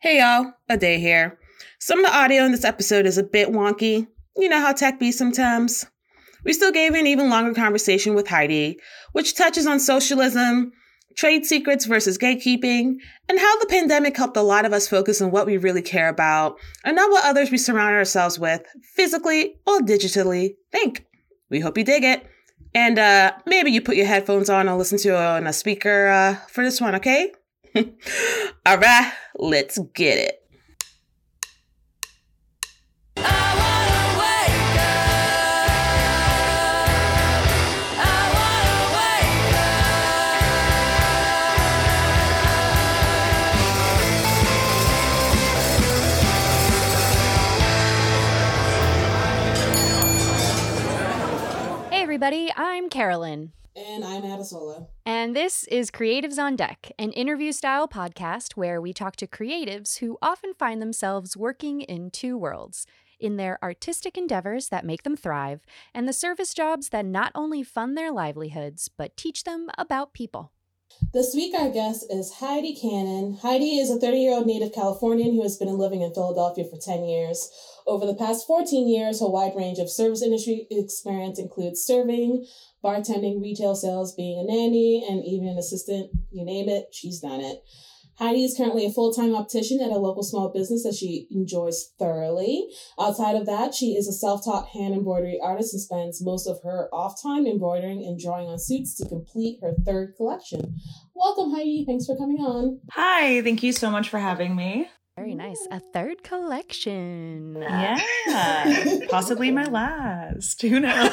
Hey y'all, a day here. Some of the audio in this episode is a bit wonky. You know how tech be sometimes. We still gave an even longer conversation with Heidi, which touches on socialism, trade secrets versus gatekeeping, and how the pandemic helped a lot of us focus on what we really care about and not what others we surround ourselves with, physically or digitally, think. We hope you dig it. And uh, maybe you put your headphones on and listen to it on a speaker uh, for this one, okay? All right, let's get it. Hey, everybody, I'm Carolyn. And I'm Adisola. And this is Creatives on Deck, an interview style podcast where we talk to creatives who often find themselves working in two worlds in their artistic endeavors that make them thrive, and the service jobs that not only fund their livelihoods, but teach them about people. This week, our guest is Heidi Cannon. Heidi is a 30 year old native Californian who has been living in Philadelphia for 10 years. Over the past 14 years, her wide range of service industry experience includes serving, bartending, retail sales, being a nanny, and even an assistant. You name it, she's done it. Heidi is currently a full time optician at a local small business that she enjoys thoroughly. Outside of that, she is a self taught hand embroidery artist and spends most of her off time embroidering and drawing on suits to complete her third collection. Welcome, Heidi. Thanks for coming on. Hi, thank you so much for having me. Very nice. A third collection. Yeah, possibly my last. Who knows?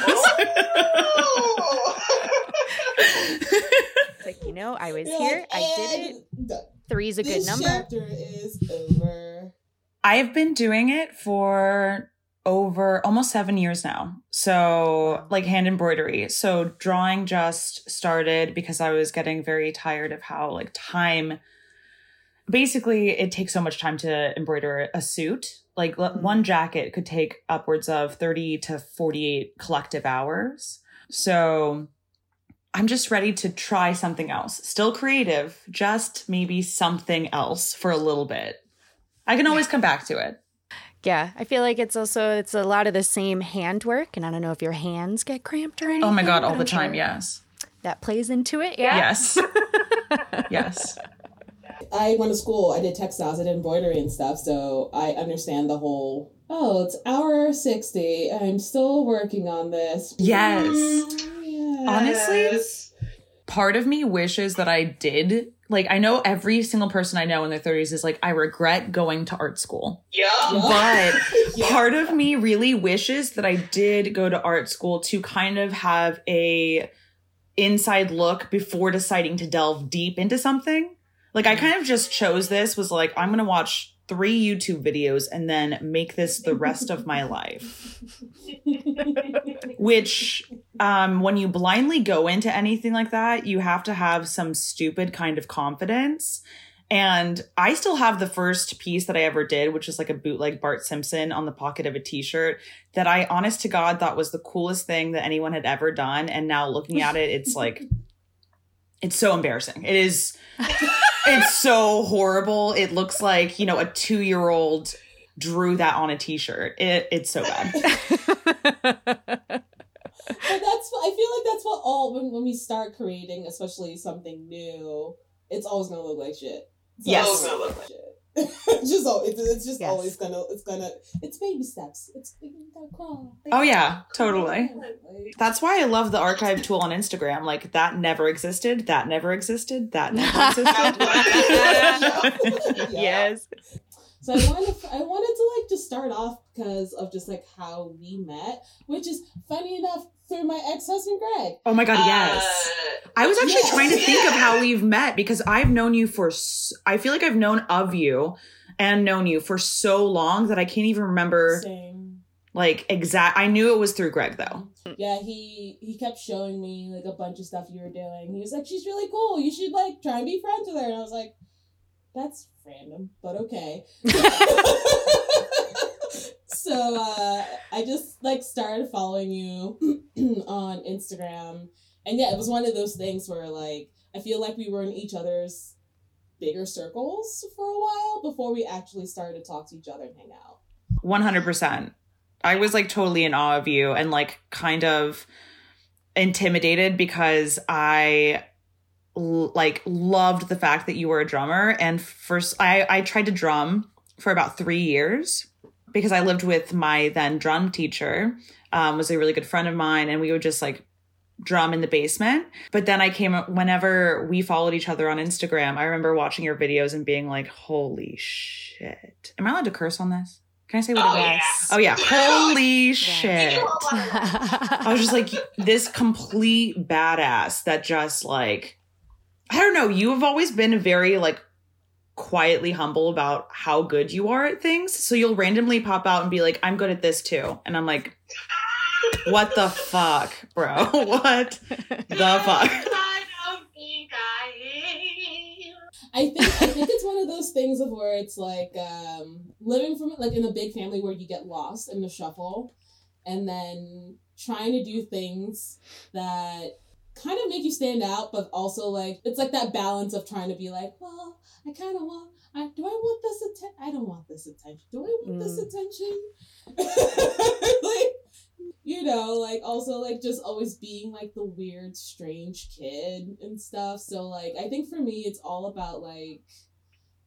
Like, you know, I was You're here, like, I did it. "And done." Three's a good number. chapter is over. I've been doing it for over almost seven years now. So, like hand embroidery. So, drawing just started because I was getting very tired of how, like, time basically it takes so much time to embroider a suit. Like, l- mm-hmm. one jacket could take upwards of 30 to 48 collective hours. So, I'm just ready to try something else. Still creative, just maybe something else for a little bit. I can always come back to it. Yeah, I feel like it's also it's a lot of the same handwork, and I don't know if your hands get cramped or anything. Oh my god, all the time, sure yes. That plays into it. Yeah. Yes. yes. I went to school. I did textiles. I did embroidery and stuff. So I understand the whole. Oh, it's hour sixty. I'm still working on this. Yes. Yes. Honestly, part of me wishes that I did. Like, I know every single person I know in their 30s is like, I regret going to art school. Yeah. But Yeah. part of me really wishes that I did go to art school to kind of have a inside look before deciding to delve deep into something. Like I kind of just chose this was like I'm going to watch 3 YouTube videos and then make this the rest of my life. Which um when you blindly go into anything like that, you have to have some stupid kind of confidence. And I still have the first piece that I ever did, which is like a bootleg Bart Simpson on the pocket of a t-shirt that I honest to God thought was the coolest thing that anyone had ever done. And now looking at it, it's like it's so embarrassing. It is it's so horrible. It looks like, you know, a two-year-old drew that on a t-shirt. It it's so bad. But that's I feel like that's what all when, when we start creating, especially something new, it's always gonna look like shit. It's Yes. always gonna look like shit. It's just it's, it's just Yes. always gonna it's gonna it's baby steps. It's you gotta crawl. Oh yeah, totally. That's why I love the archive tool on Instagram. Like that never existed, that never existed, that never existed. Yes. So I wanted I wanted to like just start off because of just like how we met, which is funny enough through my ex husband Greg. oh my god, yes. Uh, I was actually Yes. trying to think of how we've met because I've known you for I feel like I've known of you and known you for so long that I can't even remember Same. like exact I knew it was through Greg though. Yeah, he he kept showing me like a bunch of stuff you were doing. He was like, "She's really cool. You should like try and be friends with her." And I was like, "That's random, but okay." so uh, I just like started following you on Instagram, and yeah, it was one of those things where like I feel like we were in each other's bigger circles for a while before we actually started to talk to each other and hang out. 100%. I was like totally in awe of you and like kind of intimidated because I like loved the fact that you were a drummer and first I I tried to drum for about 3 years because I lived with my then drum teacher um was a really good friend of mine and we would just like drum in the basement but then I came whenever we followed each other on Instagram I remember watching your videos and being like holy shit am I allowed to curse on this can I say what Oh, it is? yes. Oh yeah. Holy shit. do a lot of I was just like this complete badass that just like I don't know, you have always been very like quietly humble about how good you are at things. So you'll randomly pop out and be like, I'm good at this too. And I'm like, what the fuck, bro? what the fuck? I think I am. I think I think it's one of those things of where it's like um, living from like in a big family where you get lost in the shuffle, and then trying to do things that kind of make you stand out, but also like it's like that balance of trying to be like, well, I kind of want. I, do I want this attention? I don't want this attention. Do I want this Mm. attention? like, you know, like also like just always being like the weird, strange kid and stuff. So like I think for me it's all about like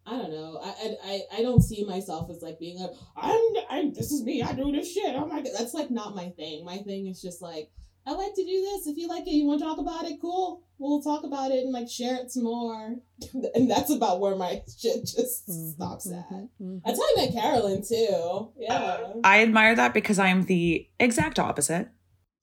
I don't know. I I I, I don't see myself as like being like I'm I'm this is me. I do this shit. Oh my god, that's like not my thing. My thing is just like I like to do this. If you like it, you want to talk about it, cool. We'll talk about it and like share it some more. and that's about where my shit just Mm-hmm, stops at. That's how I met Carolyn too. Yeah. I admire that because I am the exact opposite.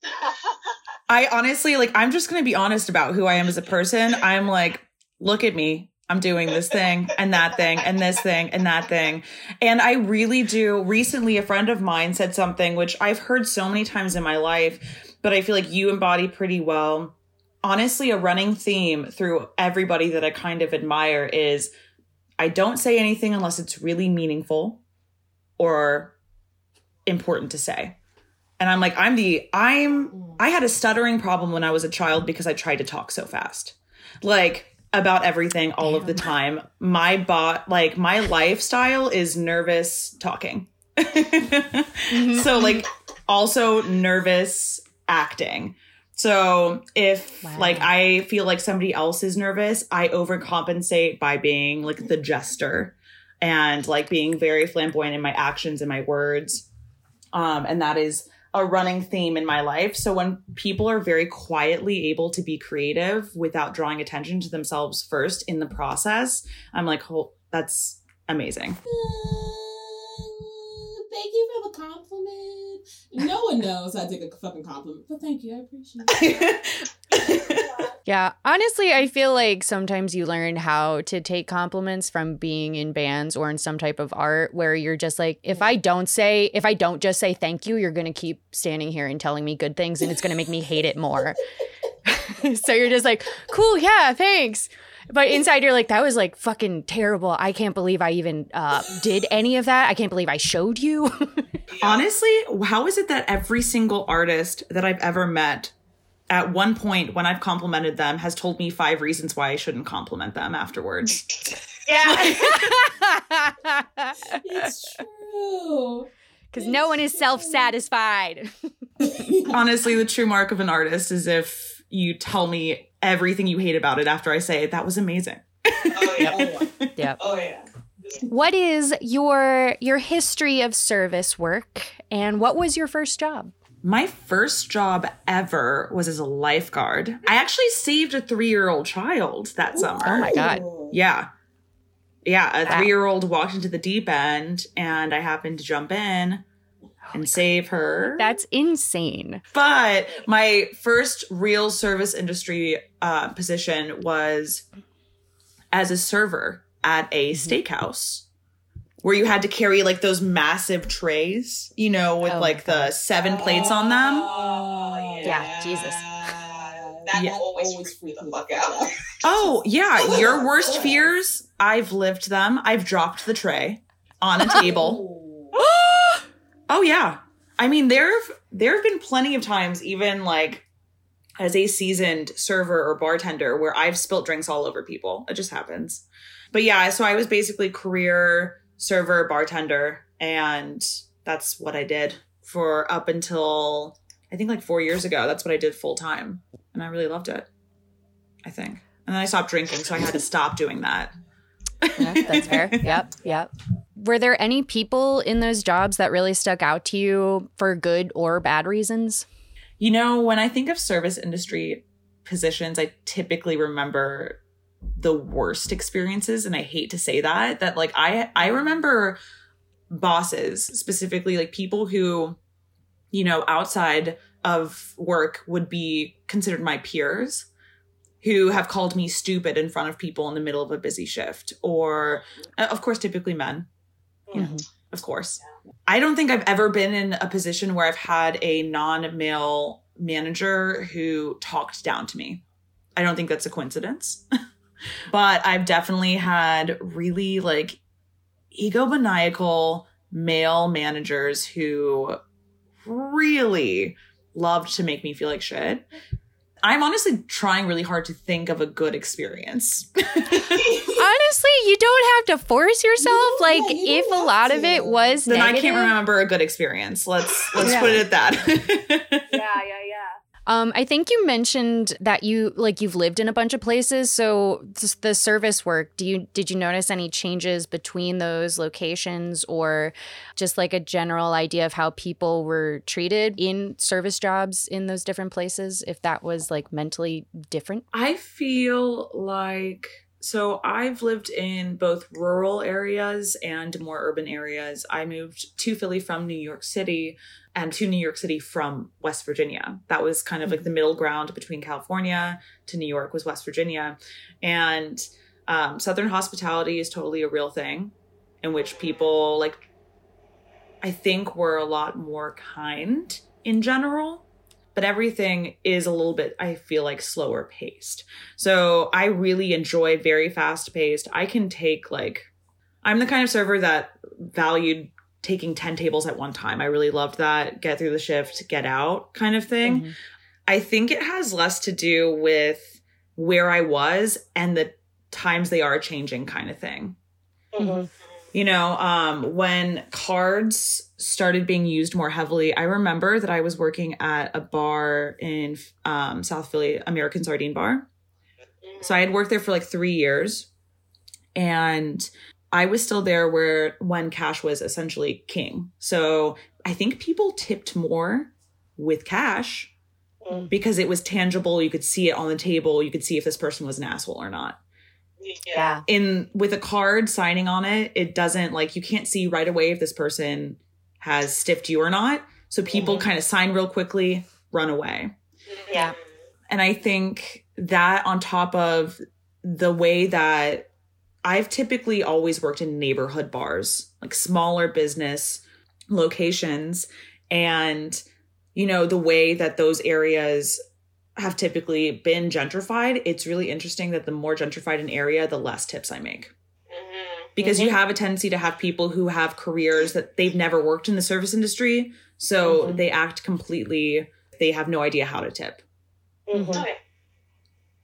I honestly like I'm just going to be honest about who I am as a person. I'm like, look at me. I'm doing this thing and that thing and this thing and that thing. And I really do. Recently, a friend of mine said something which I've heard so many times in my life, but I feel like you embody pretty well. Honestly, a running theme through everybody that I kind of admire is I don't say anything unless it's really meaningful or important to say. And I'm like, I'm the, I'm, mm. I had a stuttering problem when I was a child because I tried to talk so fast. Like, about everything all of the time. My bot, like my lifestyle is nervous talking. Mm-hmm. so like also nervous acting. So if Wow. like I feel like somebody else is nervous, I overcompensate by being like the jester and like being very flamboyant in my actions and my words. Um and that is a running theme in my life. So when people are very quietly able to be creative without drawing attention to themselves first in the process, I'm like, oh, that's amazing. Thank you for the compliment. No one knows I take a fucking compliment, but thank you. I appreciate it. Yeah, honestly, I feel like sometimes you learn how to take compliments from being in bands or in some type of art where you're just like, if I don't say, if I don't just say thank you, you're going to keep standing here and telling me good things and it's going to make me hate it more. so you're just like, cool, yeah, thanks. But inside you're like, that was like fucking terrible. I can't believe I even uh, did any of that. I can't believe I showed you. Honestly, how is it that every single artist that I've ever met at one point when I've complimented them has told me five reasons why I shouldn't compliment them afterwards? yeah. It's true. Because no one is self satisfied. Honestly, the true mark of an artist is if you tell me everything you hate about it after I say it. that was amazing. Oh yeah. Oh, yeah. Yep. Oh yeah. What is your your history of service work and what was your first job? My first job ever was as a lifeguard. I actually saved a three year old child that summer. Oh my God. Yeah. Yeah. A Wow. three year old walked into the deep end and I happened to jump in and save her. That's insane. but my first real service industry uh, position was as a server at a steakhouse where you had to carry like those massive trays, you know, with Oh like the God. seven plates on them. Oh, Yeah, Jesus. That Yeah. always freaked me the fuck out. Oh, yeah. Your worst fears, I've lived them. I've dropped the tray on a table. Oh yeah. I mean there there have been plenty of times even like as a seasoned server or bartender where I've spilt drinks all over people. It just happens. But yeah, so I was basically career server bartender and that's what I did for up until I think like 4 years ago. That's what I did full time and I really loved it. I think. And then I stopped drinking, so I had to stop doing that. Yeah, that's fair. yep, yep. Were there any people in those jobs that really stuck out to you for good or bad reasons? You know, when I think of service industry positions, I typically remember the worst experiences and I hate to say that that like I I remember bosses, specifically like people who you know, outside of work would be considered my peers who have called me stupid in front of people in the middle of a busy shift or uh, of course typically men. You know, of course. I don't think i've ever been in a position where i've had a non-male manager who talked down to me. I don't think that's a coincidence. But i've definitely had really like egomaniacal male managers who really loved to make me feel like shit I'm honestly trying really hard to think of a good experience. Honestly, you don't have to force yourself. You like you if a lot have of it was then I can't remember a good experience. Let's let's Yeah. put it at that. Yeah, yeah, yeah. Um, I think you mentioned that you like you've lived in a bunch of places. So the service work, do you did you notice any changes between those locations, or just like a general idea of how people were treated in service jobs in those different places? If that was like mentally different. I feel like so I've lived in both rural areas and more urban areas. I moved to Philly from New York City and to New York City from West Virginia. That was kind of like the middle ground between California to New York was West Virginia. And um, Southern hospitality is totally a real thing in which people like I think were a lot more kind in general but everything is a little bit i feel like slower paced. So i really enjoy very fast paced. I can take like i'm the kind of server that valued taking 10 tables at one time. I really loved that. Get through the shift get out kind of thing. Mhm. i think it has less to do with where i was and the times they are changing kind of thing. Mhm. You know um when cards started being used more heavily i remember that i was working at a bar in um south philly american sardine bar. So i had worked there for like three years and i was still there where when cash was essentially king. So i think people tipped more with cash Mm. because it was tangible. You could see it on the table. You could see if this person was an asshole or not Yeah. in with a card signing on it it doesn't like you can't see right away if this person has stiffed you or not so people Mhm. kind of sign real quickly run away Yeah. and i think that on top of the way that i've typically always worked in neighborhood bars like smaller business locations and you know the way that those areas have typically been gentrified it's really interesting that the more gentrified an area the less tips i make Mhm. because you have a tendency to have people who have careers that they've never worked in the service industry so Mhm. they act completely they have no idea how to tip Mhm. Okay.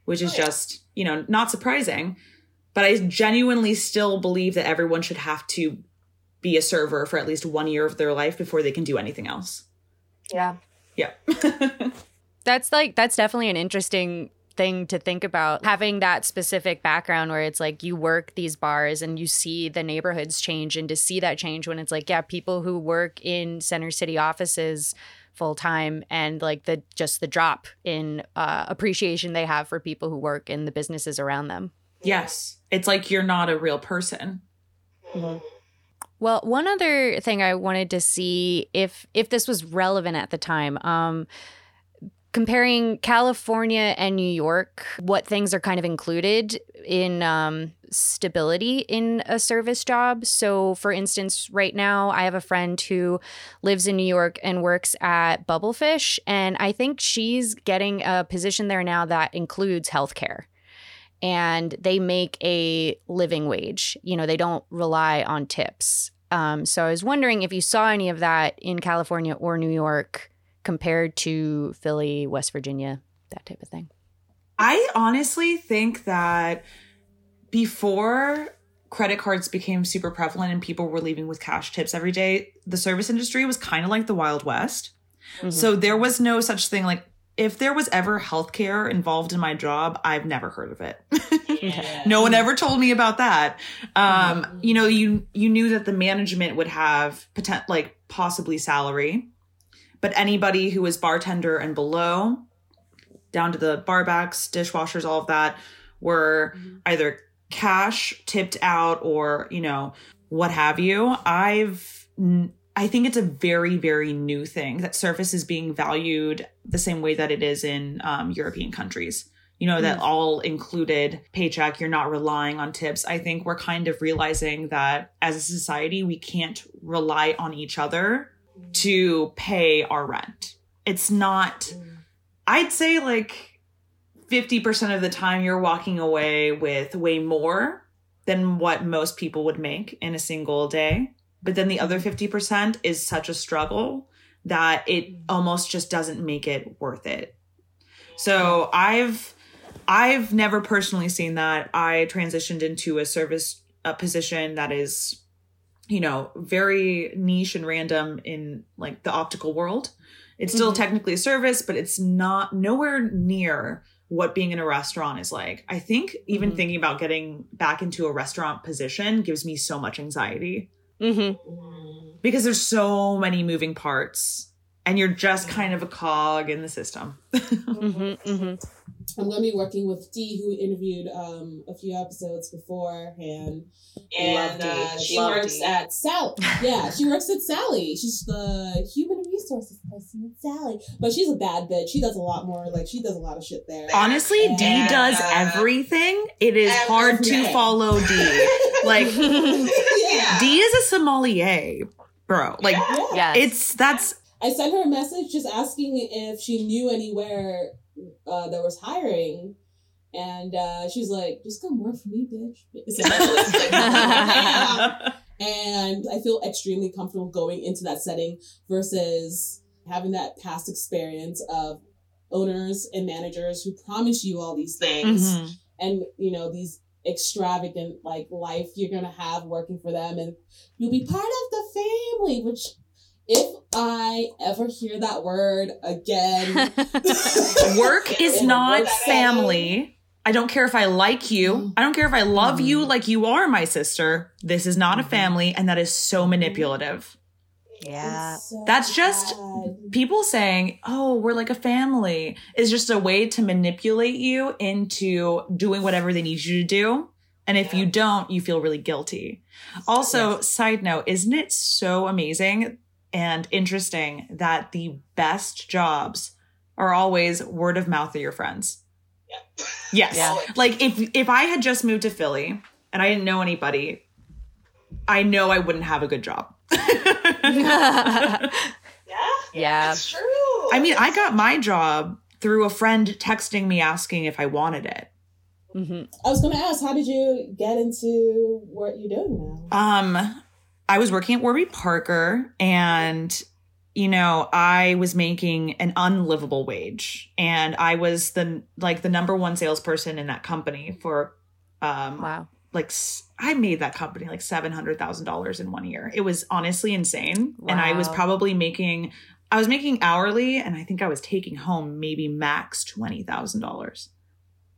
which is Oh, yeah. just you know not surprising but i genuinely still believe that everyone should have to be a server for at least one year of their life before they can do anything else Yeah. yeah That's like that's definitely an interesting thing to think about having that specific background where it's like you work these bars and you see the neighborhoods change and to see that change when it's like yeah people who work in center city offices full time and like the just the drop in uh, appreciation they have for people who work in the businesses around them. Yes. It's like you're not a real person. Mhm. Well, one other thing I wanted to see if if this was relevant at the time, um, comparing California and New York, what things are kind of included in um, stability in a service job. So, for instance, right now I have a friend who lives in New York and works at Bubblefish, and I think she's getting a position there now that includes healthcare and they make a living wage. You know, they don't rely on tips. Um, so I was wondering if you saw any of that in California or New York compared to Philly, West Virginia, that type of thing. I honestly think that before credit cards became super prevalent and people were leaving with cash tips every day, the service industry was kind of like the Wild West. So there was no such thing like if there was ever healthcare involved in my job, I've never heard of it. Yeah. no one ever told me about that. Um, you know, you you knew that the management would have potent like possibly salary, but anybody who was bartender and below, down to the barbacks, dishwashers, all of that, were either cash tipped out or you know what have you. I've n- I think it's a very very new thing that service is being valued the same way that it is in um, European countries. You know that all included paycheck you're not relying on tips. I think we're kind of realizing that as a society we can't rely on each other to pay our rent. It's not i'd say like 50% of the time you're walking away with way more than what most people would make in a single day. But then the other 50% is such a struggle that it almost just doesn't make it worth it. So I've I've never personally seen that. I transitioned into a service uh, position that is, you know, very niche and random in like the optical world. It's still technically a service, but it's not nowhere near what being in a restaurant is like. I think even Mhm. thinking about getting back into a restaurant position gives me so much anxiety Mm-hmm. Mm. because there's so many moving parts and you're just kind of a cog in the system. I'm going to be working with Dee, who we interviewed um, a few episodes beforehand. And uh, she Love works Dee. at Sally. Yeah, she works at Sally. She's the human resources person at Sally. But she's a bad bitch. She does a lot more. Like, she does a lot of shit there. Honestly, Dee Yeah. does everything. It is hard to follow Dee. Like yeah. Dee is a sommelier, bro. Like yeah. Yes. it's that's I sent her a message just asking if she knew anywhere uh, that was hiring. And uh, she's like, just come work for me, bitch. and I feel extremely comfortable going into that setting versus having that past experience of owners and managers who promise you all these things Mhm. and you know these extravagant like life you're gonna have working for them and you'll be part of the family which if i ever hear that word again work is not family. I don't care if I like you. Mm-hmm. I don't care if I love you mm-hmm. like you are my sister. This is not a mm-hmm. family and that is so manipulative. yeah. So That's just- bad. people saying, "Oh, we're like a family," is just a way to manipulate you into doing whatever they need you to do. And if you don't, you feel really guilty. Also, side note, isn't it so amazing and interesting that the best jobs are always word of mouth of your friends? Yes. Yeah. Like if if I had just moved to Philly and I didn't know anybody, I know I wouldn't have a good job. Yeah. Yeah. That's true. I mean, I got my job through a friend texting me asking if I wanted it. Mhm. i was gonna ask how did you get into what you're doing now Um, I was working at Warby Parker and you know, I was making an unlivable wage and I was the like the number one salesperson in that company for um Wow. like I made that company like $700,000 in one year. It was honestly insane and I was probably making I was making hourly and I think I was taking home maybe max $20,000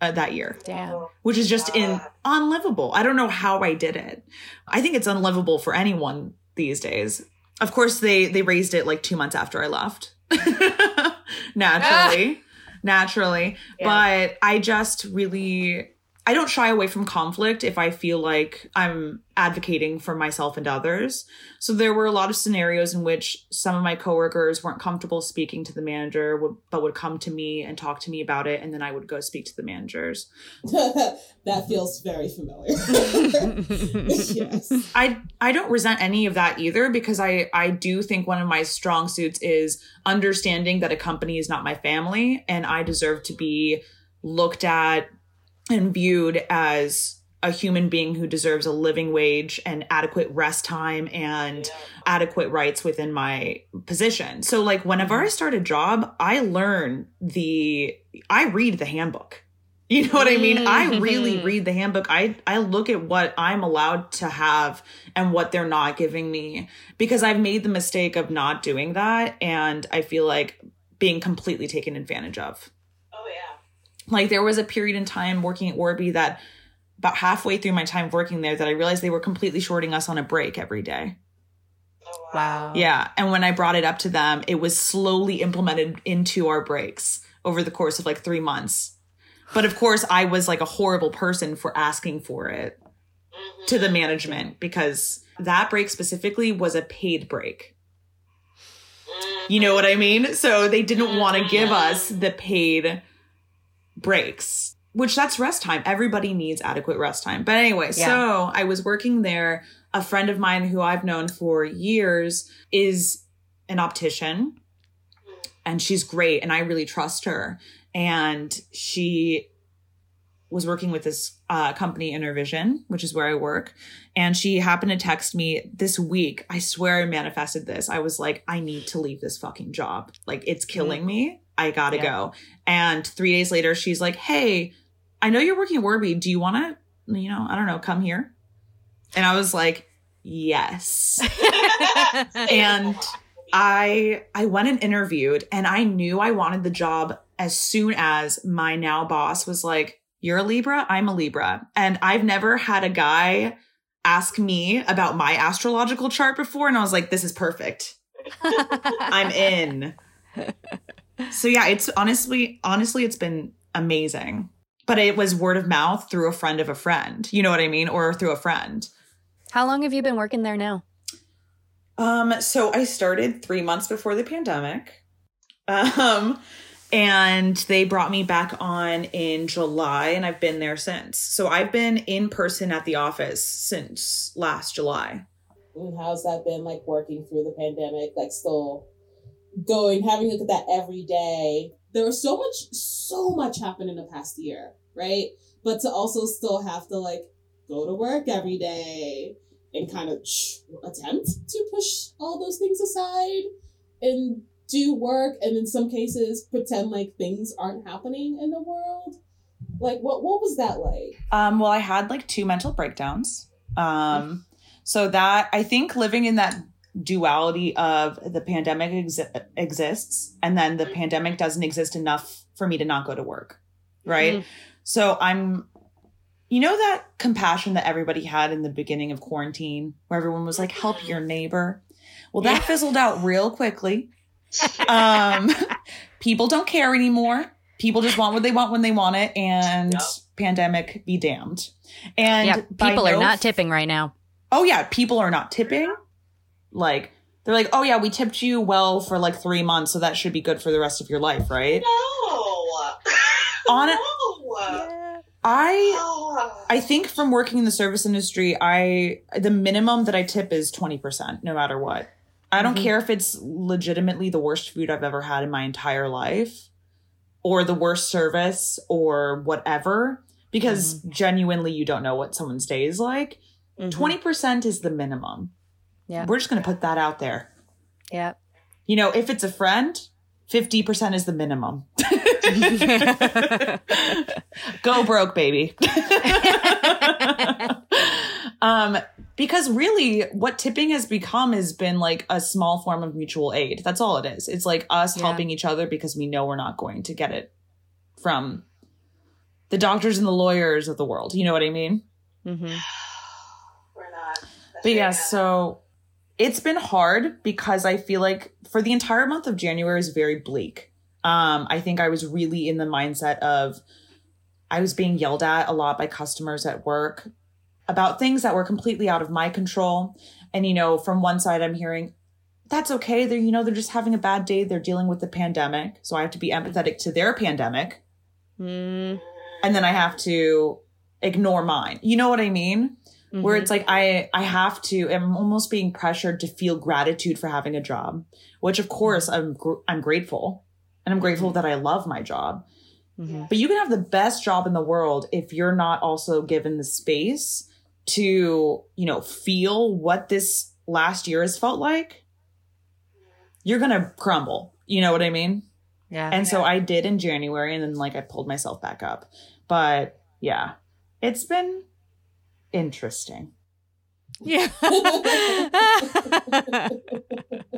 uh, that year Damn. which is just in unlivable. I don't know how I did it. I think it's unlivable for anyone these days. Of course, they they raised it like two months after I left. naturally, naturally. But I just really I don't shy away from conflict if I feel like I'm advocating for myself and others. So there were a lot of scenarios in which some of my coworkers weren't comfortable speaking to the manager, would, but would come to me and talk to me about it, and then I would go speak to the managers. that feels very familiar yes I I don't resent any of that either because I I do think one of my strong suits is understanding that a company is not my family and I deserve to be looked at and viewed as a human being who deserves a living wage and adequate rest time and adequate rights within my position. So like whenever I start a job, I learn the I read the handbook. You know what I mean? I really Mhm. read the handbook. I I look at what I'm allowed to have and what they're not giving me because I've made the mistake of not doing that and I feel like being completely taken advantage of. Yeah. Like there was a period in time working at Warby that about halfway through my time working there that I realized they were completely shorting us on a break every day. Oh Wow. Yeah. And when I brought it up to them, it was slowly implemented into our breaks over the course of like three months. But of course, I was like a horrible person for asking for it Mhm. to the management because that break specifically was a paid break. You know what I mean? So they didn't want to give us the paid breaks, which that's rest time. Everybody needs adequate rest time. But anyway, Yeah. so I was working there. A friend of mine who I've known for years is an optician and she's great and I really trust her. And she was working with this uh, company, Intervision, which is where I work. And she happened to text me this week. I swear I manifested this. I was like, I need to leave this fucking job. Like, it's killing me. I gotta Yeah. go. And three days later, she's like, Hey, I know you're working at Warby. Do you want to, you know, I don't know, come here? And I was like, Yes. and I I went and interviewed and I knew I wanted the job as soon as my now boss was like, "You're a Libra, I'm a Libra." And I've never had a guy ask me about my astrological chart before and I was like, "This is perfect. I'm in." So yeah, it's honestly honestly it's been amazing. But it was word of mouth through a friend of a friend. You know what I mean? Or through a friend. How long have you been working there now? Um, so I started three months before the pandemic. Um, and they brought me back on in July, and I've been there since. So I've been in person at the office since last July. And how's that been like working through the pandemic? Like still going, having to look at that every day. There was so much, so much happened in the past year, right? But to also still have to like go to work every day and kind of attempt to push all those things aside and do work and in some cases pretend like things aren't happening in the world. Like what what was that like? Um, well, I had like two mental breakdowns. Um, so that I think living in that duality of the pandemic exi- exists and then the pandemic doesn't exist enough for me to not go to work. Right. Mhm. So I'm, you know, that compassion that everybody had in the beginning of quarantine where everyone was like, help your neighbor. Well, that fizzled out real quickly. Um, people don't care anymore. People just want what they want when they want it. And Yep. pandemic be damned. And yeah, by people are no not tipping right now. Oh yeah, people are not tipping. Like they're like, oh yeah, we tipped you well for like three months, so that should be good for the rest of your life, right? No. On it- no. I Oh. I think from working in the service industry, I the minimum that I tip is twenty percent, no matter what. I don't Mhm. care if it's legitimately the worst food I've ever had in my entire life, or the worst service, or whatever, because genuinely you don't know what someone's day is like. Mhm. Twenty percent is the minimum. Yeah. We're just gonna put that out there. Yeah. You know, if it's a friend, 50% is the minimum. Go broke, baby. um, because really, what tipping has become has been like a small form of mutual aid. That's all it is. It's like us Yeah. helping each other because we know we're not going to get it from the doctors and the lawyers of the world. You know what I mean? Mhm. We're not. But yeah, so it's been hard because I feel like for the entire month of January is very bleak. Um, I think I was really in the mindset of I was being yelled at a lot by customers at work about things that were completely out of my control. And you know, from one side I'm hearing that's okay. They're you know, they're just having a bad day. They're dealing with the pandemic. So I have to be empathetic to their pandemic. Mm, And then I have to ignore mine. You know what I mean? Where mhm. it's like I I have to I'm almost being pressured to feel gratitude for having a job, which of course I'm gr- I'm grateful, and I'm grateful that I love my job. Mhm. But you can have the best job in the world if you're not also given the space to you know feel what this last year has felt like. You're gonna crumble. You know what I mean? Yeah. And so I did in January, and then like I pulled myself back up. But yeah, it's been interesting. Yeah.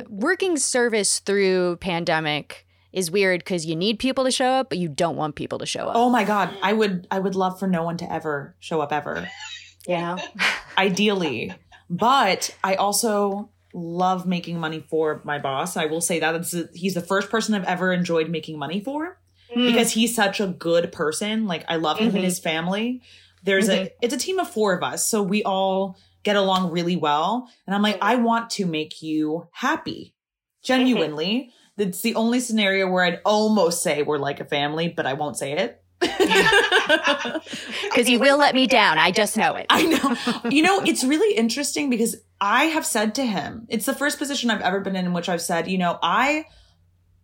Working service through pandemic is weird because you need people to show up, but you don't want people to show up. Oh my god, I would I would love for no one to ever show up ever. Yeah. Ideally. But I also love making money for my boss. I will say that it's, he's the first person I've ever enjoyed making money for because he's such a good person. Like I love him Mhm. and his family. There's a mm-hmm. it's a team of four of us, so we all get along really well. And I'm like, mm-hmm. I want to make you happy. Genuinely. It's the only scenario where I'd almost say we're like a family, but I won't say it. Because you will let me down. I just know it. I know. You know, it's really interesting because I have said to him, it's the first position I've ever been in in which I've said, you know, I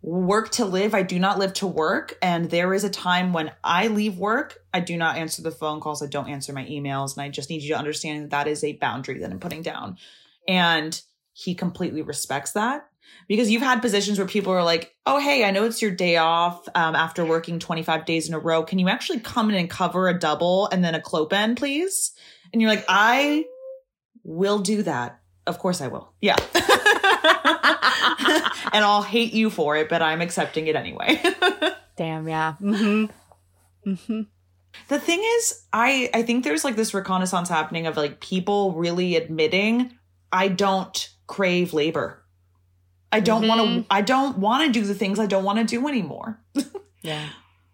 work to live. I do not live to work. And there is a time when I leave work, I do not answer the phone calls. I don't answer my emails. And I just need you to understand that that is a boundary that I'm putting down. And he completely respects that because you've had positions where people are like, oh, hey, I know it's your day off um, after working 25 days in a row. Can you actually come in and cover a double and then a clopen, please? And you're like, I will do that. Of course I will. Yeah. and I'll hate you for it, but I'm accepting it anyway. Damn, yeah. Mm-hmm. Mm-hmm. the thing is, I I think there's like this reconnaissance happening of like people really admitting I don't crave labor. I don't want Mhm. to I don't want to do the things I don't want to do anymore. Yeah.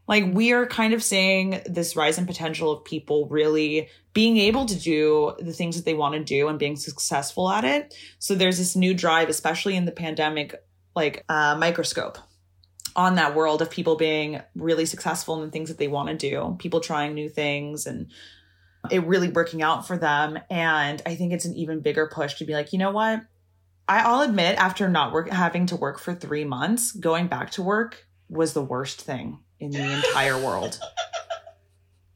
Like we are kind of seeing this rise in potential of people really being able to do the things that they want to do and being successful at it. So there's this new drive especially in the pandemic like uh, microscope on that world of people being really successful in the things that they want to do people trying new things and it really working out for them. And i think it's an even bigger push to be like you know what? I- i'll admit after not work having to work for three months going back to work was the worst thing in the entire world.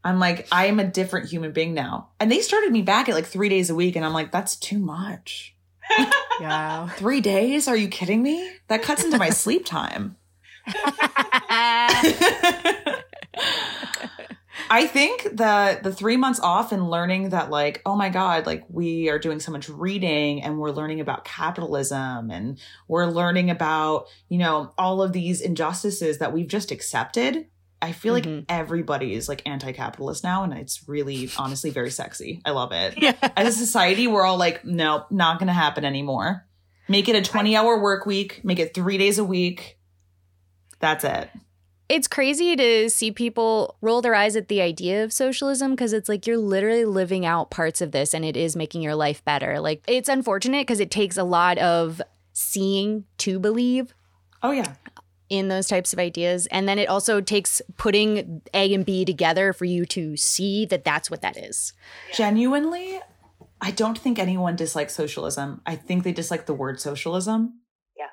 I'm like, I am a different human being now. And they started me back at like three days a week. And I'm like, that's too much. Yeah. Three days? Are you kidding me? That cuts into my sleep time. I think that the three months off and learning that, like, oh my God, like we are doing so much reading and we're learning about capitalism and we're learning about, you know, all of these injustices that we've just accepted. I feel like Mhm. everybody is like anti capitalist now. And it's really, honestly, very sexy. I love it. yeah. As a society, we're all like, nope, not going to happen anymore. Make it a 20 hour work week, make it three days a week. That's it. It's crazy to see people roll their eyes at the idea of socialism because it's like you're literally living out parts of this and it is making your life better. Like, it's unfortunate because it takes a lot of seeing to believe Oh, yeah. in those types of ideas. And then it also takes putting A and B together for you to see that that's what that is. Genuinely, I don't think anyone dislikes socialism. I think they dislike the word socialism. Yeah.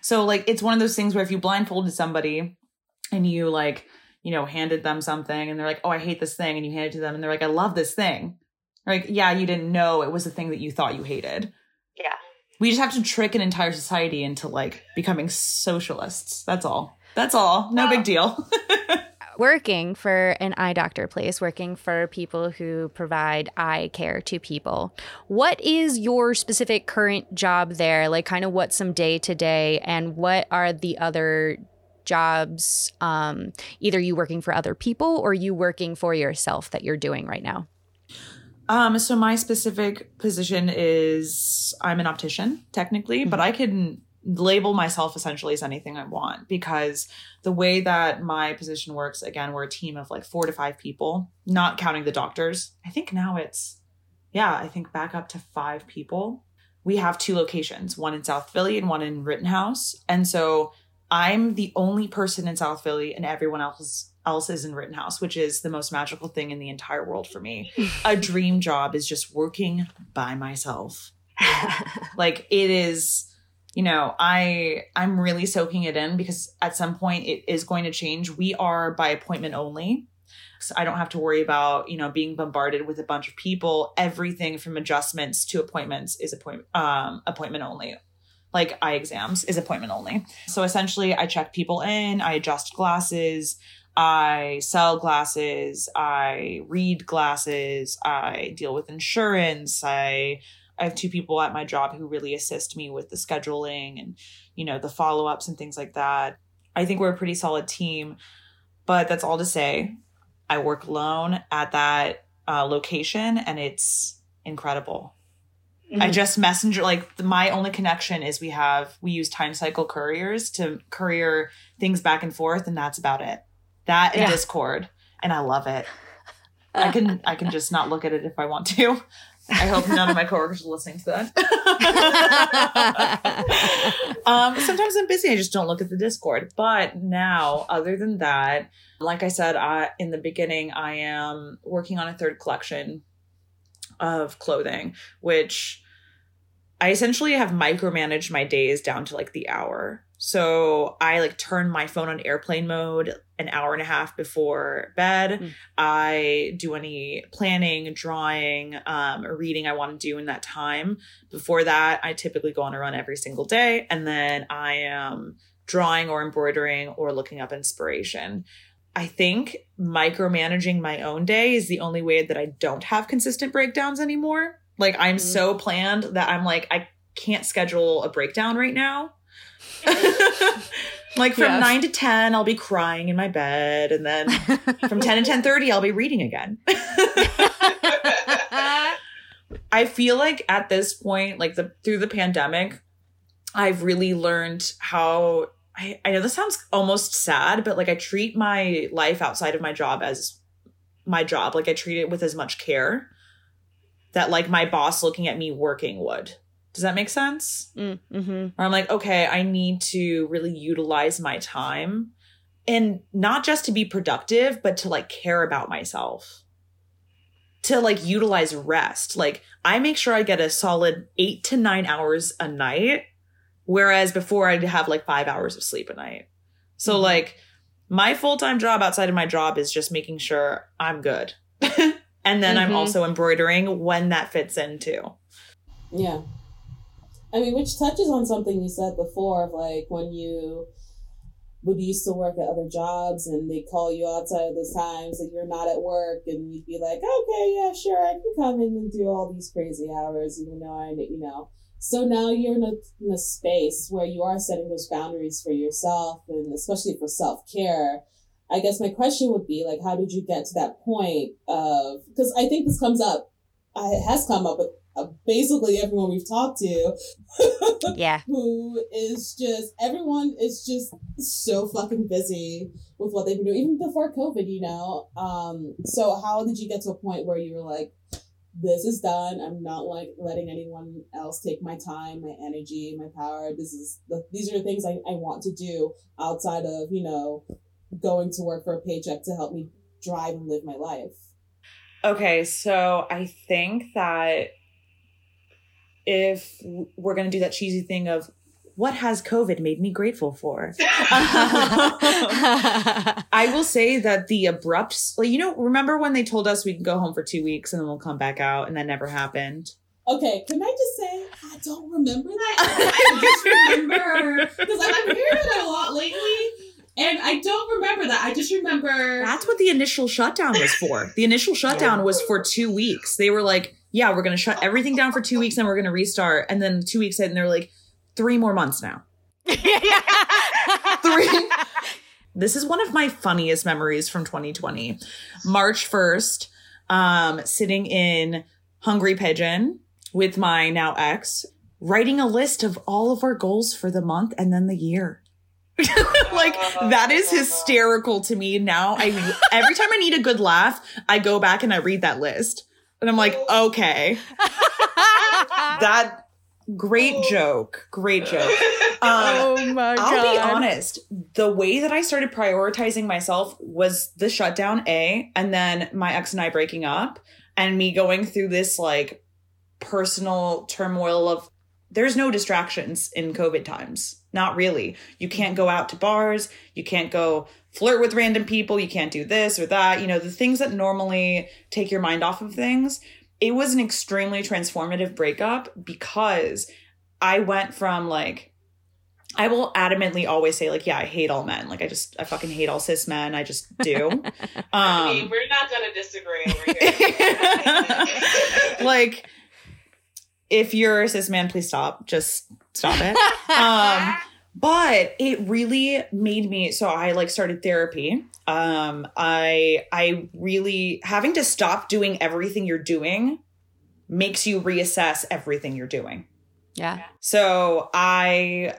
So, like, it's one of those things where if you blindfolded somebody and you, like, you know, handed them something and they're like, oh, I hate this thing. And you hand it to them and they're like, I love this thing. Like, yeah, you didn't know it was the thing that you thought you hated. Yeah. We just have to trick an entire society into like becoming socialists. That's all. That's all. No big deal. Working for an eye doctor place, working for people who provide eye care to people. What is your specific current job there? Like, kind of what's some day to day, and what are the other jobs? Um, either you working for other people or you working for yourself that you're doing right now? Um, so my specific position is I'm an optician, technically, but I can label myself essentially as anything I want because the way that my position works, again, we're a team of like four to five people, not counting the doctors. I think now it's, yeah, I think back up to five people. We have two locations, one in South Philly and one in Rittenhouse. And so I'm the only person in South Philly and everyone else else is in Rittenhouse, which is the most magical thing in the entire world for me a dream job is just working by myself. like it is, you know, I I'm really soaking it in because at some point it is going to change. We are by appointment only. So I don't have to worry about, you know, being bombarded with a bunch of people. Everything from adjustments to appointments is appointment um appointment only. Like eye exams is appointment only. So essentially I check people in, I adjust glasses, I sell glasses, I read glasses, I deal with insurance, I I have two people at my job who really assist me with the scheduling and you know the follow-ups and things like that. I think we're a pretty solid team, but that's all to say I work alone at that uh, location and it's incredible. I Mhm. just messenger like the, my only connection is we have we use time cycle couriers to courier things back and forth and that's about it. That and Yeah. Discord and I love it. I can I can just not look at it if I want to. I hope none of my coworkers are listening to that. um, sometimes I'm busy. I just don't look at the Discord. But now, other than that, like I said I, in the beginning, I am working on a third collection of clothing, which I essentially have micromanaged my days down to like the hour. So I like turn my phone on airplane mode an hour and a half before bed. Mm. I do any planning, drawing, um, or reading I want to do in that time. Before that, I typically go on a run every single day. And then I am drawing or embroidering or looking up inspiration. I think micromanaging my own day is the only way that I don't have consistent breakdowns anymore. Like I'm Mhm. so planned that I'm like, I can't schedule a breakdown right now. like from Yeah. 9 to 10 I'll be crying in my bed and then from 10 to 10:30 I'll be reading again. I feel like at this point like the through the pandemic I've really learned how I, I know this sounds almost sad but like I treat my life outside of my job as my job like I treat it with as much care that like my boss looking at me working would. Does that make sense? mm-hmm. where I'm like, okay, I need to really utilize my time and not just to be productive, but to like care about myself, to like utilize rest. Like, I make sure I get a solid eight to nine hours a night, whereas before I'd have like five hours of sleep a night. So, Mhm. like, my full time job outside of my job is just making sure I'm good. and then I'm Mhm. also embroidering when that fits in too. Yeah. I mean, which touches on something you said before of like when you would used to work at other jobs and they call you outside of those times that you're not at work and you'd be like, okay, yeah, sure, I can come in and do all these crazy hours, even though I, you know. So now you're in a, in a space where you are setting those boundaries for yourself and especially for self care. I guess my question would be like, how did you get to that point of, because I think this comes up, it has come up with uh, basically everyone we've talked to yeah. who is just everyone is just so fucking busy with what they've been doing even before covid you know um so how did you get to a point where you were like this is done. I'm not like letting anyone else take my time my energy my power. This is the, these are the things I, I want to do outside of you know going to work for a paycheck to help me drive and live my life. Okay, so I think that if we're going to do that cheesy thing of what has COVID made me grateful for, I will say that the abrupt, like, you know, remember when they told us we can go home for two weeks and then we'll come back out, and that never happened? okay can i just say i don't remember that I just remember because I've been hearing it a lot lately, and I don't remember that. I just remember That's what the initial shutdown was for. The initial shutdown was for two weeks. They were like, yeah, we're going to shut everything down for two weeks and we're going to restart. And then two weeks in, and they're like, three more months now. Three. this is one of my funniest memories from 2020. March 1st, um, sitting in Hungry Pigeon with my now ex, writing a list of all of our goals for the month and then the year. like that is hysterical to me now. I every time I need a good laugh, I go back and I read that list. And I'm like, okay. That great joke. Great joke. Um, oh my God. I'll be honest. The way that I started prioritizing myself was the shutdown, A, and then my ex and I breaking up, and me going through this like personal turmoil of there's no distractions in COVID times. Not really. You can't go out to bars. You can't go flirt with random people. You can't do this or that. You know, the things that normally take your mind off of things. It was an extremely transformative breakup because I went from like I will adamantly always say like, yeah, I hate all men. Like I just I fucking hate all cis men. I just do. I mean, Um we're not gonna disagree over here. like if you're a cis man, please stop. Just stop it. um but it really made me so i like started therapy. Um i i really having to stop doing everything you're doing makes you reassess everything you're doing. Yeah. so i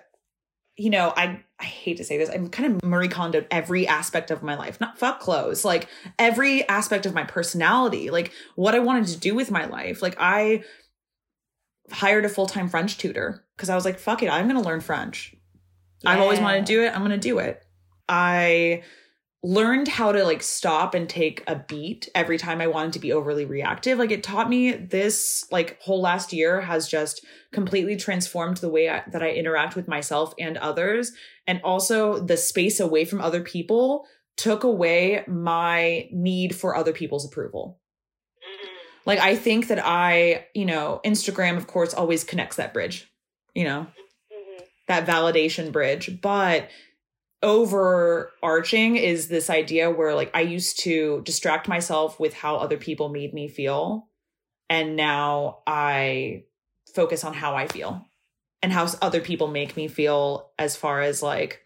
you know i i hate to say this i'm kind of marie kondoed every aspect of my life not fuck clothes like every aspect of my personality like what i wanted to do with my life. Like i hired a full-time french tutor because i was like fuck it i'm gonna learn french I've always wanted to do it. I'm going to do it. I learned how to like stop and take a beat every time I wanted to be overly reactive. Like it taught me this like whole last year has just completely transformed the way I, that I interact with myself and others and also the space away from other people took away my need for other people's approval. Mhm. Like I think that I, you know, Instagram of course always connects that bridge, you know. That validation bridge but overarching is this idea where like i used to distract myself with how other people made me feel and now i focus on how i feel and how other people make me feel as far as like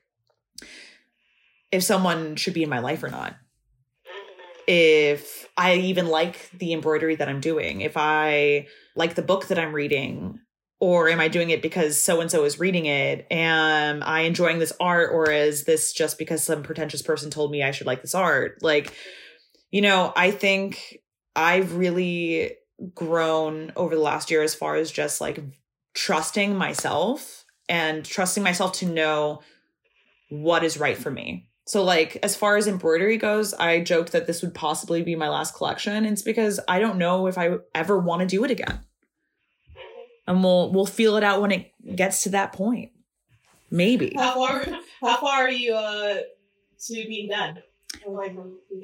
if someone should be in my life or not. If I even like the embroidery that I'm doing, if I like the book that I'm reading, or am I doing it because so and so is reading it? Am I enjoying this art, or is this just because some pretentious person told me I should like this art? Like, you know, I think I've really grown over the last year as far as just like trusting myself and trusting myself to know what is right for me. So like as far as embroidery goes, I joked that this would possibly be my last collection. It's because I don't know if I ever want to do it again. And we'll we'll feel it out when it gets to that point. Maybe. How far? How far are you uh to being done?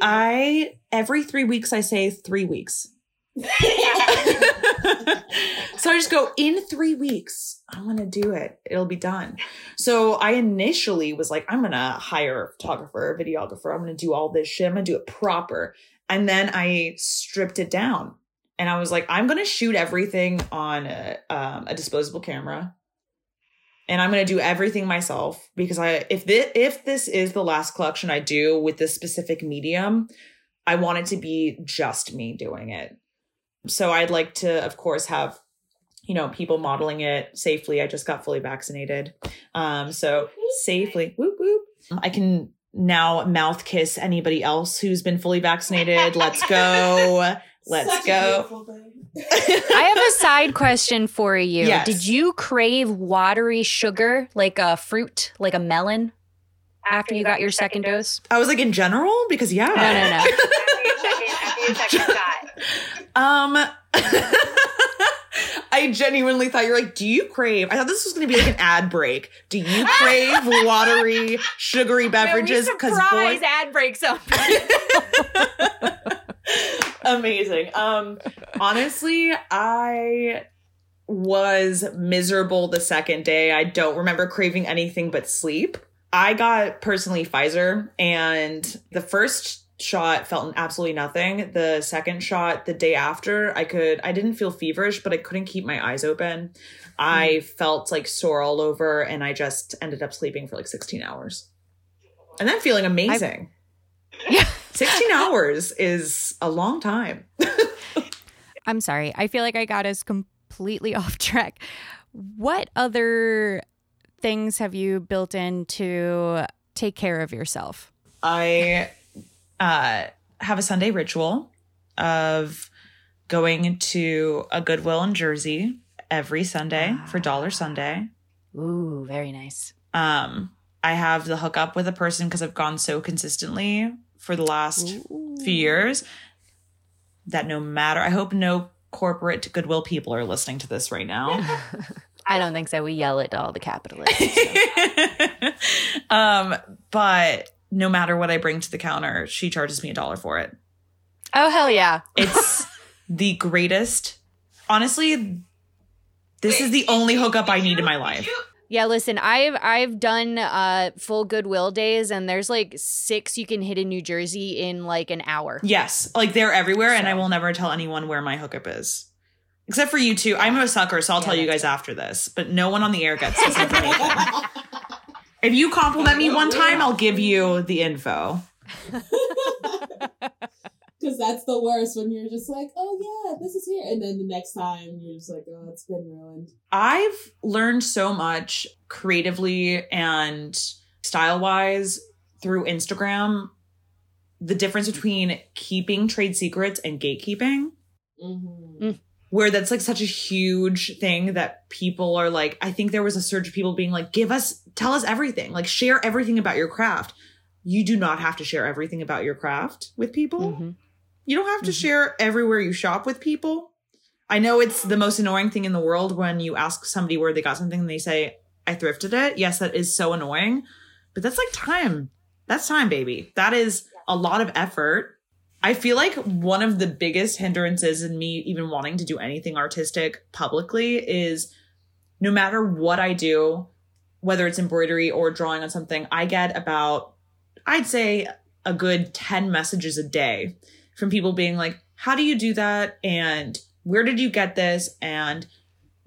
I every 3 weeks I say 3 weeks. so I just go in 3 weeks. I want to do it. It'll be done. So I initially was like I'm to hire a photographer, a videographer. I'm to do all this shit. I'm to do it proper. And then I stripped it down. And I was like I'm going to shoot everything on a, um, a disposable camera. And I'm going to do everything myself because I if this if this is the last collection I do with this specific medium, I want it to be just me doing it. So I'd like to, of course, have you know people modeling it safely. I just got fully vaccinated, um, so safely. Whoop whoop. I can now mouth kiss anybody else who's been fully vaccinated. Let's go. Let's Such go. beautiful. I have a side question for you. Yes. Did you crave watery sugar like a fruit, like a melon, after you got your second dose? I was like in general because yeah. No, no, no. After your second, after your second shot. Um, I genuinely thought you're like, do you crave? I thought this was going to be like an ad break. Do you crave watery, sugary beverages? Because boy, ad breaks up. Amazing. Um, honestly, I was miserable the second day. I don't remember craving anything but sleep. I got personally Pfizer, and the first shot felt absolutely nothing. The second shot, the day after, I could, I didn't feel feverish, but I couldn't keep my eyes open. I felt like sore all over, and I just ended up sleeping for like 16 hours. And then feeling amazing. Yeah. 16 hours is a long time. I'm sorry. I feel like I got us completely off track. What other things have you built in to take care of yourself? I uh, have a Sunday ritual of going to a Goodwill in Jersey every Sunday for Dollar Sunday. Ooh, very nice. Um, I have the hookup with a person because I've gone so consistently for the last few years that no matter, I hope no corporate Goodwill people are listening to this right now. I don't think so. We yell at all the capitalists. um, but no matter what I bring to the counter, she charges me a dollar for it. oh, hell yeah. It's the greatest. Honestly, this is the only hookup I need in my life. Yeah, listen, I've I've done uh full Goodwill days and there's like six you can hit in New Jersey in like an hour. Yes, like they're everywhere, and I will never tell anyone where my hookup is. Except for you two. I'm a sucker, so I'll Yeah, tell you guys after this. But no one on the air gets this information. if you compliment me one time, I'll give you the info. Because that's the worst when you're just like, oh yeah, this is here. And then the next time you're just like, oh, it's been ruined. I've learned so much creatively and style wise through Instagram. The difference between keeping trade secrets and gatekeeping. Mm-hmm. where that's like such a huge thing that people are like i think there was a surge of people being like give us tell us everything like share everything about your craft you do not have to share everything about your craft with people Mhm. You don't have to Mhm. share everywhere you shop with people. I know it's the most annoying thing in the world when you ask somebody where they got something and they say i thrifted it. Yes that is so annoying but that's like time. That's time baby. That is a lot of effort. I feel like one of the biggest hindrances in me even wanting to do anything artistic publicly is no matter what I do, whether it's embroidery or drawing on something, I get about, I'd say, a good 10 messages a day from people being like, How do you do that? And where did you get this? And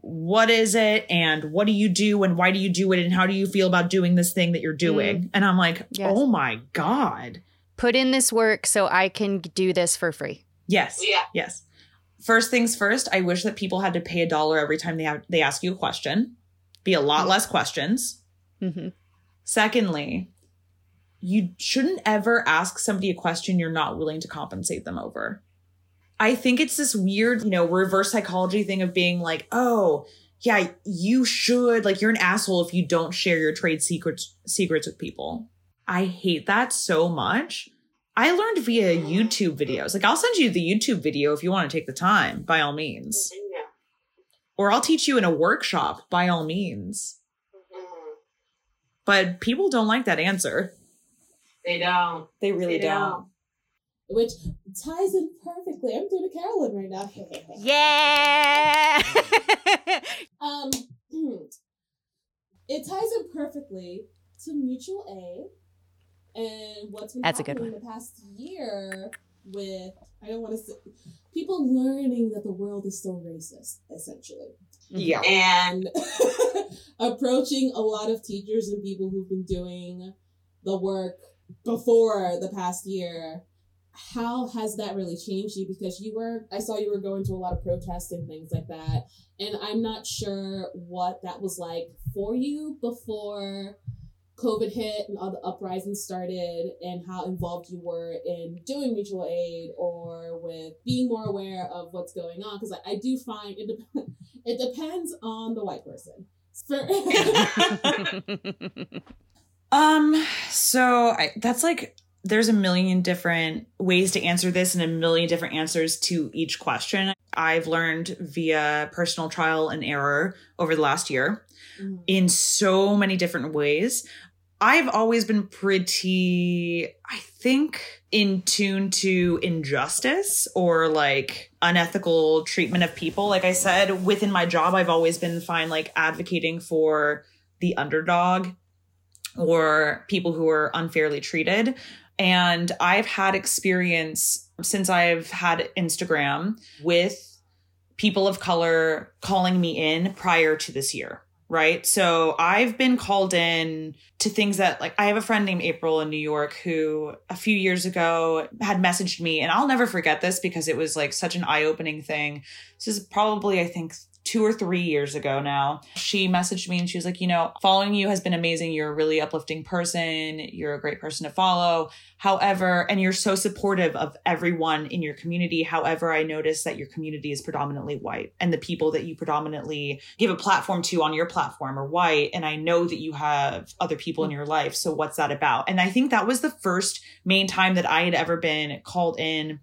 what is it? And what do you do? And why do you do it? And how do you feel about doing this thing that you're doing? And I'm like, Yes. Oh my God. Put in this work so I can do this for free. Yes. Yeah. Yes. First things first, I wish that people had to pay a dollar every time they have they ask you a question. Be a lot less questions. hmm Secondly, you shouldn't ever ask somebody a question you're not willing to compensate them over. I think it's this weird, you know, reverse psychology thing of being like, "Oh, yeah, you should like you're an asshole if you don't share your trade secrets secrets with people." I hate that so much. I learned via YouTube videos. Like I'll send you the YouTube video if you want to take the time, by all means. Yeah. Or I'll teach you in a workshop, by all means. Mhm. But people don't like that answer. They don't. They really They don't. Which ties in perfectly. I'm doing a Carolyn right now. Yeah. Um, it ties in perfectly to mutual aid and what's been That's a good happening in the past year with I don't want to say people learning that the world is still racist, essentially, Yeah. and approaching a lot of teachers and people who've been doing the work before the past year. How has that really changed you? Because you were, I saw you were going to a lot of protests and things like that. And I'm not sure what that was like for you before COVID hit and all the uprisings started, and how involved you were in doing mutual aid or with being more aware of what's going on. Because I, I do find it, dep- it depends on the white person. For- Um, so I, that's like there's a million different ways to answer this and a million different answers to each question. I've learned via personal trial and error over the last year Mhm. in so many different ways. I've always been pretty, I think, in tune to injustice or like unethical treatment of people. Like I said, within my job, I've always been fine, like advocating for the underdog or people who are unfairly treated. And I've had experience since I've had Instagram with people of color calling me in prior to this year, right? So I've been called in to things that, like, I have a friend named April in New York who a few years ago had messaged me, and I'll never forget this because it was like such an eye opening thing. This is probably, I think, two or three years ago now. She messaged me and she was like, you know, following you has been amazing. You're a really uplifting person. You're a great person to follow. However, and you're so supportive of everyone in your community. However, I noticed that your community is predominantly white and the people that you predominantly give a platform to on your platform are white. And I know that you have other people in your life. So what's that about? And I think that was the first main time that I had ever been called in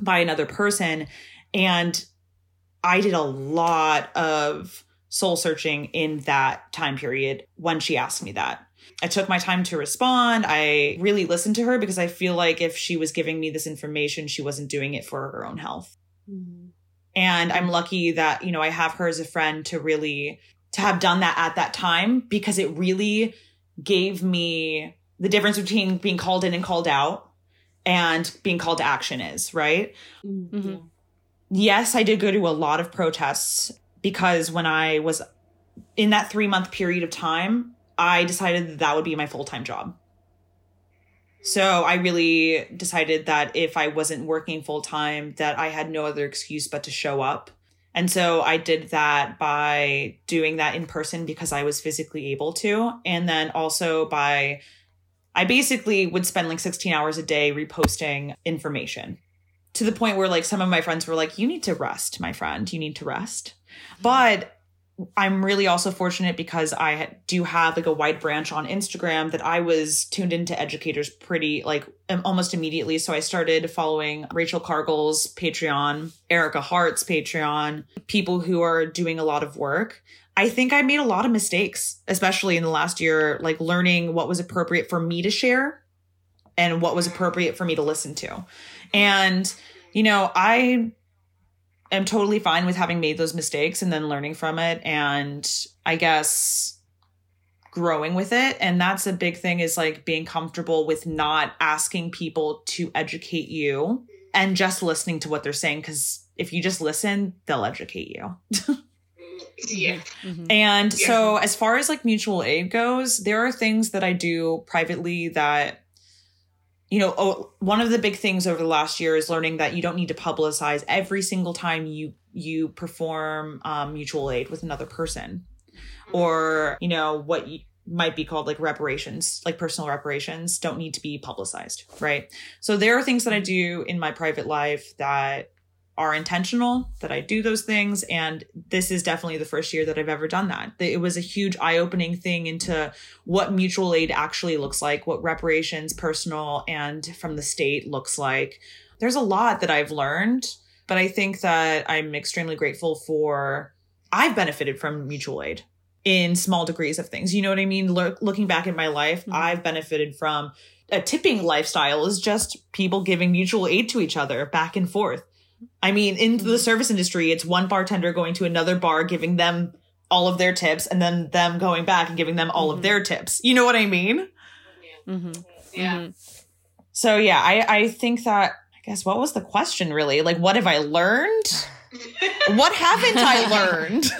by another person. And I did a lot of soul searching in that time period when she asked me that. I took my time to respond. I really listened to her because I feel like if she was giving me this information, she wasn't doing it for her own health. Mhm. And I'm lucky that, you know, I have her as a friend to really to have done that at that time because it really gave me the difference between being called in and called out and being called to action is, right? Mm-hmm. Yes, I did go to a lot of protests because when I was in that three month period of time, I decided that that would be my full time job. So I really decided that if I wasn't working full time, that I had no other excuse but to show up. And so I did that by doing that in person because I was physically able to. And then also by, I basically would spend like 16 hours a day reposting information to the point where like some of my friends were like, you need to rest, my friend, you need to rest. But I'm really also fortunate because I do have like a wide branch on Instagram that I was tuned into educators pretty like almost immediately. So I started following Rachel Cargle's Patreon, Ericka Hart's Patreon, people who are doing a lot of work. I think I made a lot of mistakes, especially in the last year, like learning what was appropriate for me to share and what was appropriate for me to listen to. And, you know, I am totally fine with having made those mistakes and then learning from it and I guess growing with it and that's a big thing is like being comfortable with not asking people to educate you and just listening to what they're saying cuz if you just listen they'll educate you. Yeah. Mm-hmm. And Yeah. so, as far as like mutual aid goes, there are things that I do privately that, you know, oh, one of the big things over the last year is learning that you don't need to publicize every single time you you perform um, mutual aid with another person, or you know what you might be called like reparations, like personal reparations, don't need to be publicized, right? So there are things that I do in my private life that are intentional that I do those things. And this is definitely the first year that I've ever done that. It was a huge eye opening thing into what mutual aid actually looks like, what reparations, personal and from the state looks like. There's a lot that I've learned, but I think that I'm extremely grateful for, I've benefited from mutual aid in small degrees of things. You know what I mean? Look, looking back at my life, Mhm. I've benefited from a tipping lifestyle is just people giving mutual aid to each other back and forth. I mean, in the service industry, it's one bartender going to another bar, giving them all of their tips, and then them going back and giving them all Mhm. of their tips. You know what I mean? Mm-hmm. Yeah. So yeah, I I think that I guess what was the question really? Like, what have I learned? What haven't I learned?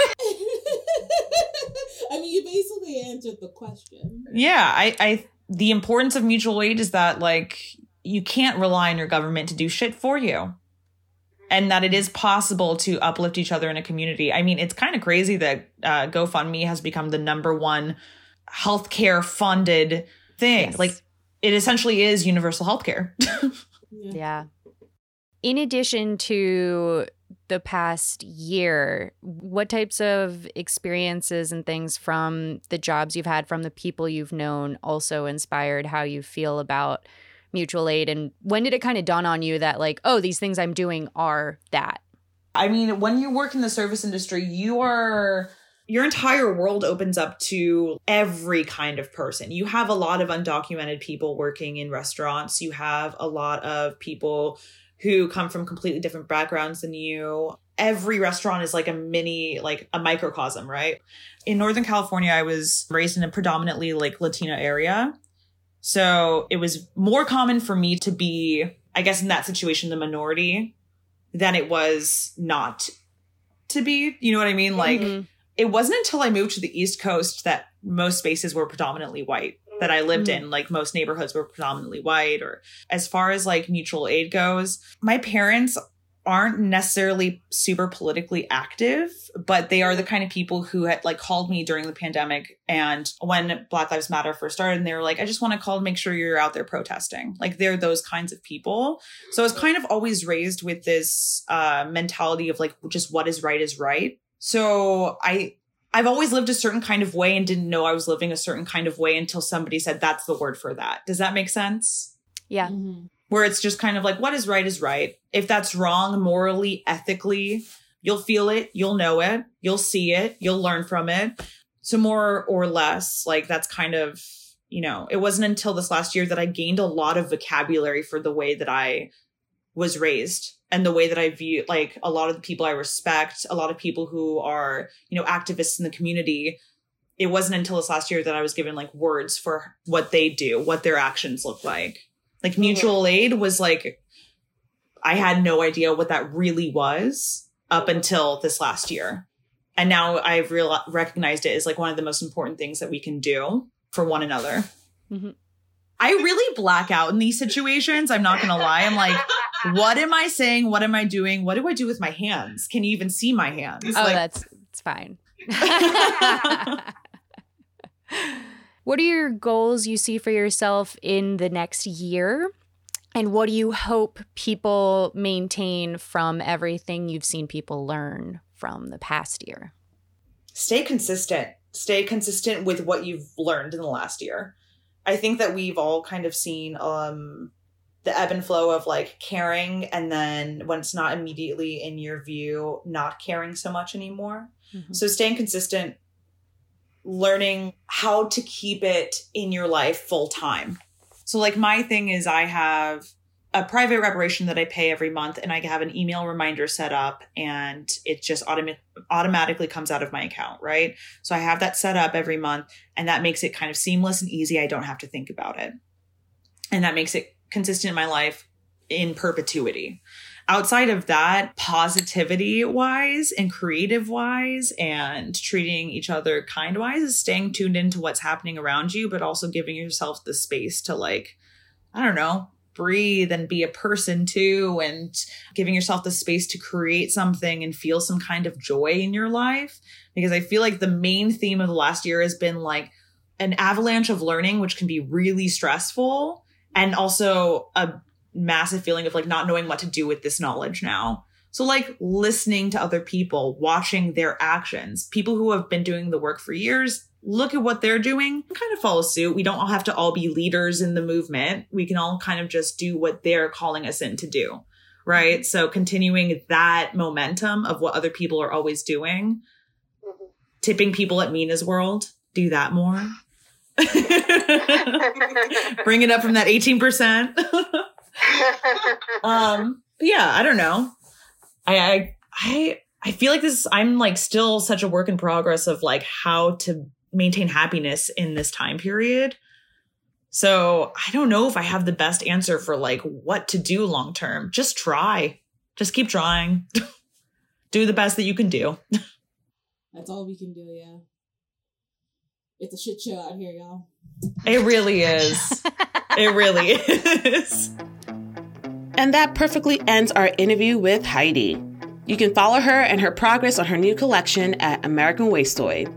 I mean, you basically answered the question. yeah, I I the importance of mutual aid is that like you can't rely on your government to do shit for you. And that it is possible to uplift each other in a community. I mean, it's kind of crazy that uh, GoFundMe has become the number one healthcare funded thing. Yes. Like, it essentially is universal healthcare. Yeah. Yeah. In addition to the past year, what types of experiences and things from the jobs you've had, from the people you've known, also inspired how you feel about mutual aid? And when did it kind of dawn on you that, like, oh, these things I'm doing are that? I mean, when you work in the service industry, you are your entire world opens up to every kind of person. You have a lot of undocumented people working in restaurants. You have a lot of people who come from completely different backgrounds than you. Every restaurant is like a mini, like a microcosm, right? In Northern California, I was raised in a predominantly like Latina area. So it was more common for me to be, I guess, in that situation, the minority than it was not to be. You know what I mean? Like, Mhm. it wasn't until I moved to the East Coast that most spaces were predominantly white that I lived in. Like, most neighborhoods were predominantly white. Or as far as like mutual aid goes, my parents aren't necessarily super politically active, but they are the kind of people who had like called me during the pandemic and when Black Lives Matter first started, and they were like, I just want to call to make sure you're out there protesting. Like they're those kinds of people. So I was kind of always raised with this uh mentality of like just what is right is right. So I I've always lived a certain kind of way and didn't know I was living a certain kind of way until somebody said that's the word for that. Does that make sense? Yeah. Mhm. Where it's just kind of like what is right is right. If that's wrong morally, ethically, you'll feel it, you'll know it, you'll see it, you'll learn from it. So more or less, like that's kind of, you know, it wasn't until this last year that I gained a lot of vocabulary for the way that I was raised and the way that I view like a lot of the people I respect, a lot of people who are, you know, activists in the community. It wasn't until this last year that I was given like words for what they do, what their actions look like. Like mutual aid was like I had no idea what that really was up until this last year. And now I've real recognized it as like one of the most important things that we can do for one another. Mhm. I really black out in these situations. I'm not going to lie. I'm like, what am I saying? What am I doing? What do I do with my hands? Can you even see my hands? Oh, Like, that's it's fine. what are your goals you see for yourself in the next year? And what do you hope people maintain from everything you've seen people learn from the past year? stay consistent. Stay consistent with what you've learned in the last year. I think that we've all kind of seen um the ebb and flow of like caring and then when it's not immediately in your view, not caring so much anymore. So staying consistent, learning how to keep it in your life full time. So like my thing is I have a private reparation that I pay every month and I have an email reminder set up and it just automa- automatically comes out of my account, right? So I have that set up every month and that makes it kind of seamless and easy. I don't have to think about it. And that makes it consistent in my life in perpetuity outside of that, positivity wise and creative wise and treating each other kind wise is staying tuned into what's happening around you, but also giving yourself the space to like, I don't know, breathe and be a person too, and giving yourself the space to create something and feel some kind of joy in your life. Because I feel like the main theme of the last year has been like an avalanche of learning, which can be really stressful and also a massive feeling of like not knowing what to do with this knowledge now. So like listening to other people, watching their actions, people who have been doing the work for years, look at what they're doing, kind of follow suit. We don't all have to all be leaders in the movement. We can all kind of just do what they're calling us in to do. Right. So continuing that momentum of what other people are always doing, mm-hmm. tipping people at Mina's world, do that more. Bring it up from that 18%. um but yeah i don't know. I, I i i feel like this i'm like still such a work in progress of like how to maintain happiness in this time period. So i don't know if i have the best answer for like what to do long term. Just try. Just keep trying. Do the best that you can do. That's all we can do, yeah. It's a shit show out here, y'all. it really is. It really is And that perfectly ends our interview with Heidi. You can follow her and her progress on her new collection at American Wastoid.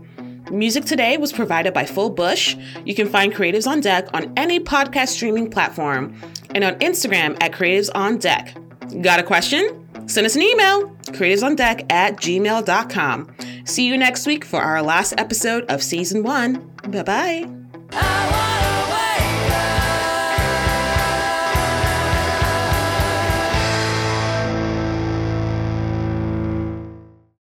Music today was provided by Full Bush. You can find Creatives on Deck on any podcast streaming platform and on Instagram at Creatives on Deck. Got a question? Send us an email, creativesondeck at gmail.com. See you next week for our last episode of season one. Bye bye.